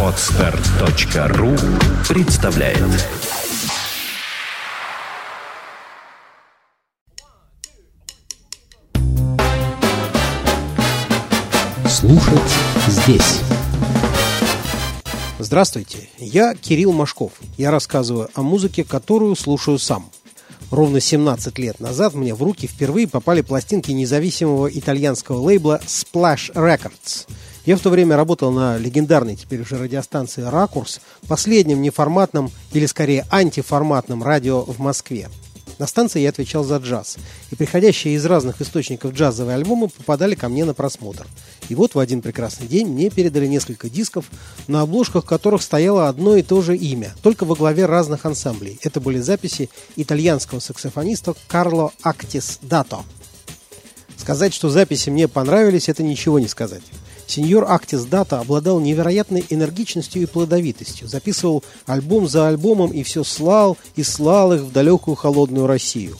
Отстар.ру представляет Слушать здесь. Здравствуйте, я Кирилл Машков. Я рассказываю о музыке, которую слушаю сам. Ровно 17 лет назад мне в руки впервые попали пластинки независимого итальянского лейбла Splash Records. Я в то время работал на легендарной теперь уже радиостанции «Ракурс», последнем неформатном или скорее антиформатном радио в Москве. На станции я отвечал за джаз, и приходящие из разных источников джазовые альбомы попадали ко мне на просмотр. И вот в один прекрасный день мне передали несколько дисков, на обложках которых стояло одно и то же имя, только во главе разных ансамблей. Это были записи итальянского саксофониста Карло Актис Дато. Сказать, что записи мне понравились, это ничего не сказать. Сеньор Актис Дата обладал невероятной энергичностью и плодовитостью, записывал альбом за альбомом и все слал и слал их в далекую холодную Россию.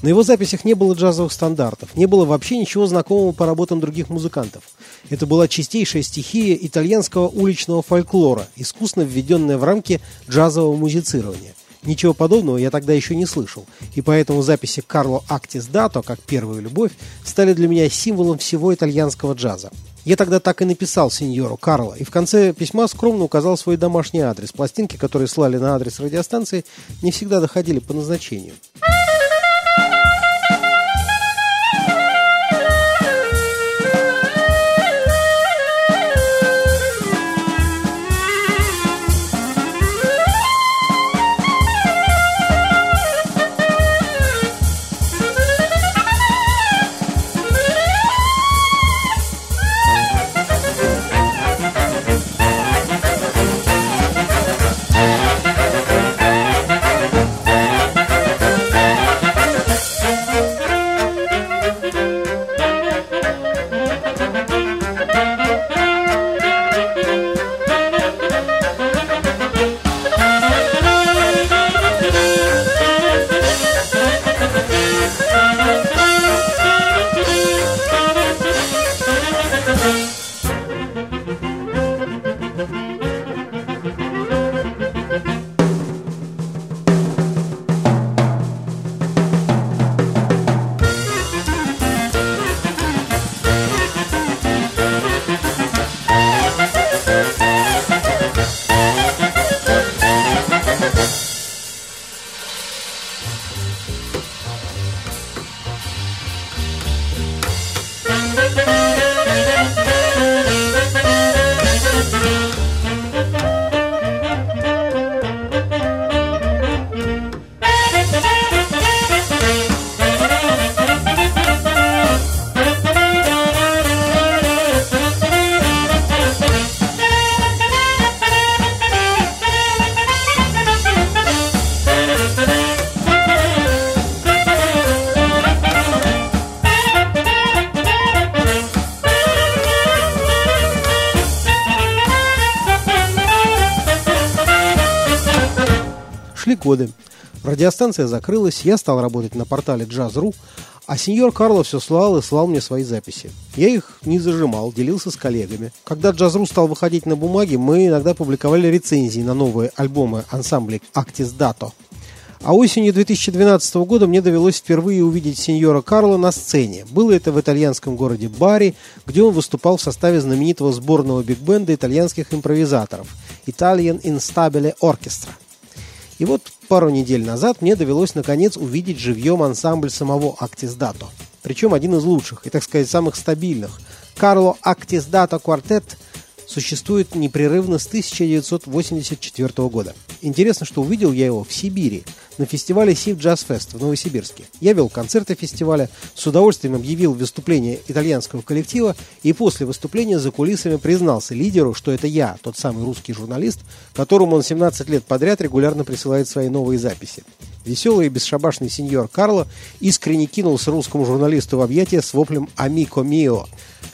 На его записях не было джазовых стандартов, не было вообще ничего знакомого по работам других музыкантов. Это была чистейшая стихия итальянского уличного фольклора, искусно введенная в рамки джазового музицирования. Ничего подобного я тогда еще не слышал, и поэтому записи Карло Актис Дато, как «Первая любовь», стали для меня символом всего итальянского джаза. Я тогда так и написал сеньору Карло, и в конце письма скромно указал свой домашний адрес. Пластинки, которые слали на адрес радиостанции, не всегда доходили по назначению. Годы. Радиостанция закрылась, я стал работать на портале Jazz.ru, а сеньор Карло все слал и слал мне свои записи. Я их не зажимал, делился с коллегами. Когда Jazz.ru стал выходить на бумаге, мы иногда публиковали рецензии на новые альбомы ансамбля Actis Dato. А осенью 2012 года мне довелось впервые увидеть сеньора Карло на сцене. Было это в итальянском городе Бари, где он выступал в составе знаменитого сборного биг-бенда итальянских импровизаторов Italian Instabile Orchestra. И вот пару недель назад мне довелось наконец увидеть живьем ансамбль самого Актис Дато. Причем один из лучших и, так сказать, самых стабильных. Карло Актис Дато Квартет существует непрерывно с 1984 года. Интересно, что увидел я его в Сибири, на фестивале Сив Джаз Фест в Новосибирске. Я вел концерты фестиваля, с удовольствием объявил выступление итальянского коллектива и после выступления за кулисами признался лидеру, что это я, тот самый русский журналист, которому он 17 лет подряд регулярно присылает свои новые записи. Веселый и бесшабашный сеньор Карло искренне кинулся русскому журналисту в объятия с воплем «Амико мио»,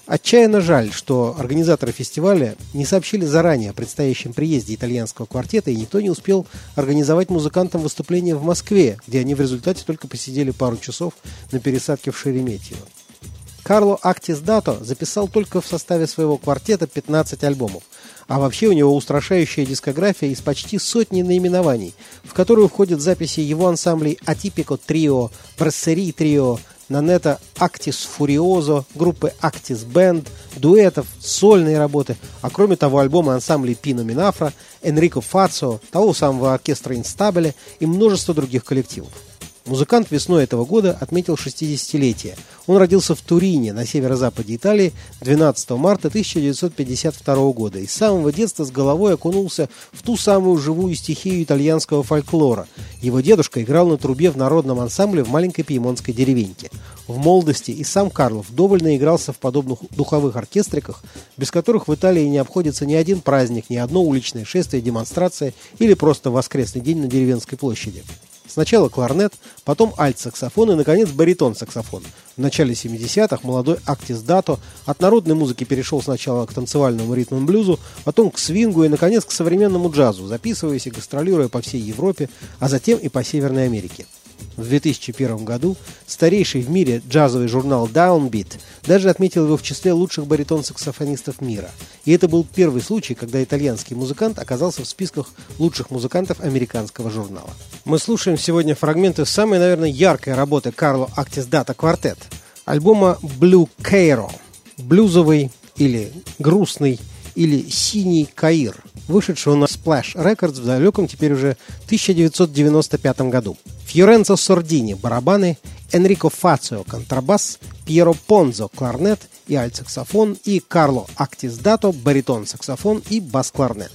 Отчаянно жаль, что организаторы фестиваля не сообщили заранее о предстоящем приезде итальянского квартета, и никто не успел организовать музыкантам выступление в Москве, где они в результате только посидели пару часов на пересадке в Шереметьево. Карло Актис Дато записал только в составе своего квартета 15 альбомов, а вообще у него устрашающая дискография из почти сотни наименований, в которую входят записи его ансамблей Атипико Трио, Брассери Трио, Нанета Актис Фуриозо, группы Актис Бенд, дуэтов, сольные работы, а кроме того альбомы ансамблей Пино Минафра, Энрико Фацио, того самого оркестра Инстабеле и множество других коллективов. Музыкант весной этого года отметил 60-летие. Он родился в Турине, на северо-западе Италии, 12 марта 1952 года и с самого детства с головой окунулся в ту самую живую стихию итальянского фольклора. Его дедушка играл на трубе в народном ансамбле в маленькой пьемонтской деревеньке. В молодости и сам Карлов вдоволь наигрался в подобных духовых оркестриках, без которых в Италии не обходится ни один праздник, ни одно уличное шествие, демонстрация или просто воскресный день на деревенской площади. Сначала кларнет, потом альт-саксофон и, наконец, баритон-саксофон. В начале 70-х молодой Актис Дато от народной музыки перешел сначала к танцевальному ритм-блюзу, потом к свингу и, наконец, к современному джазу, записываясь и гастролируя по всей Европе, а затем и по Северной Америке. В 2001 году старейший в мире джазовый журнал Downbeat даже отметил его в числе лучших баритон-саксофонистов мира. И это был первый случай, когда итальянский музыкант оказался в списках лучших музыкантов американского журнала. Мы слушаем сегодня фрагменты самой, наверное, яркой работы Карло Актис Дата Квартет, альбома Blue Cairo, блюзовый или грустный или синий Каир, вышедшего на Splash Records в далеком теперь уже 1995 году. Фьоренцо Сордини – барабаны, Энрико Фацио – контрабас, Пьеро Понзо – кларнет и альт-саксофон и Карло Актис Дато – баритон-саксофон и бас-кларнет.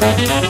Thank you.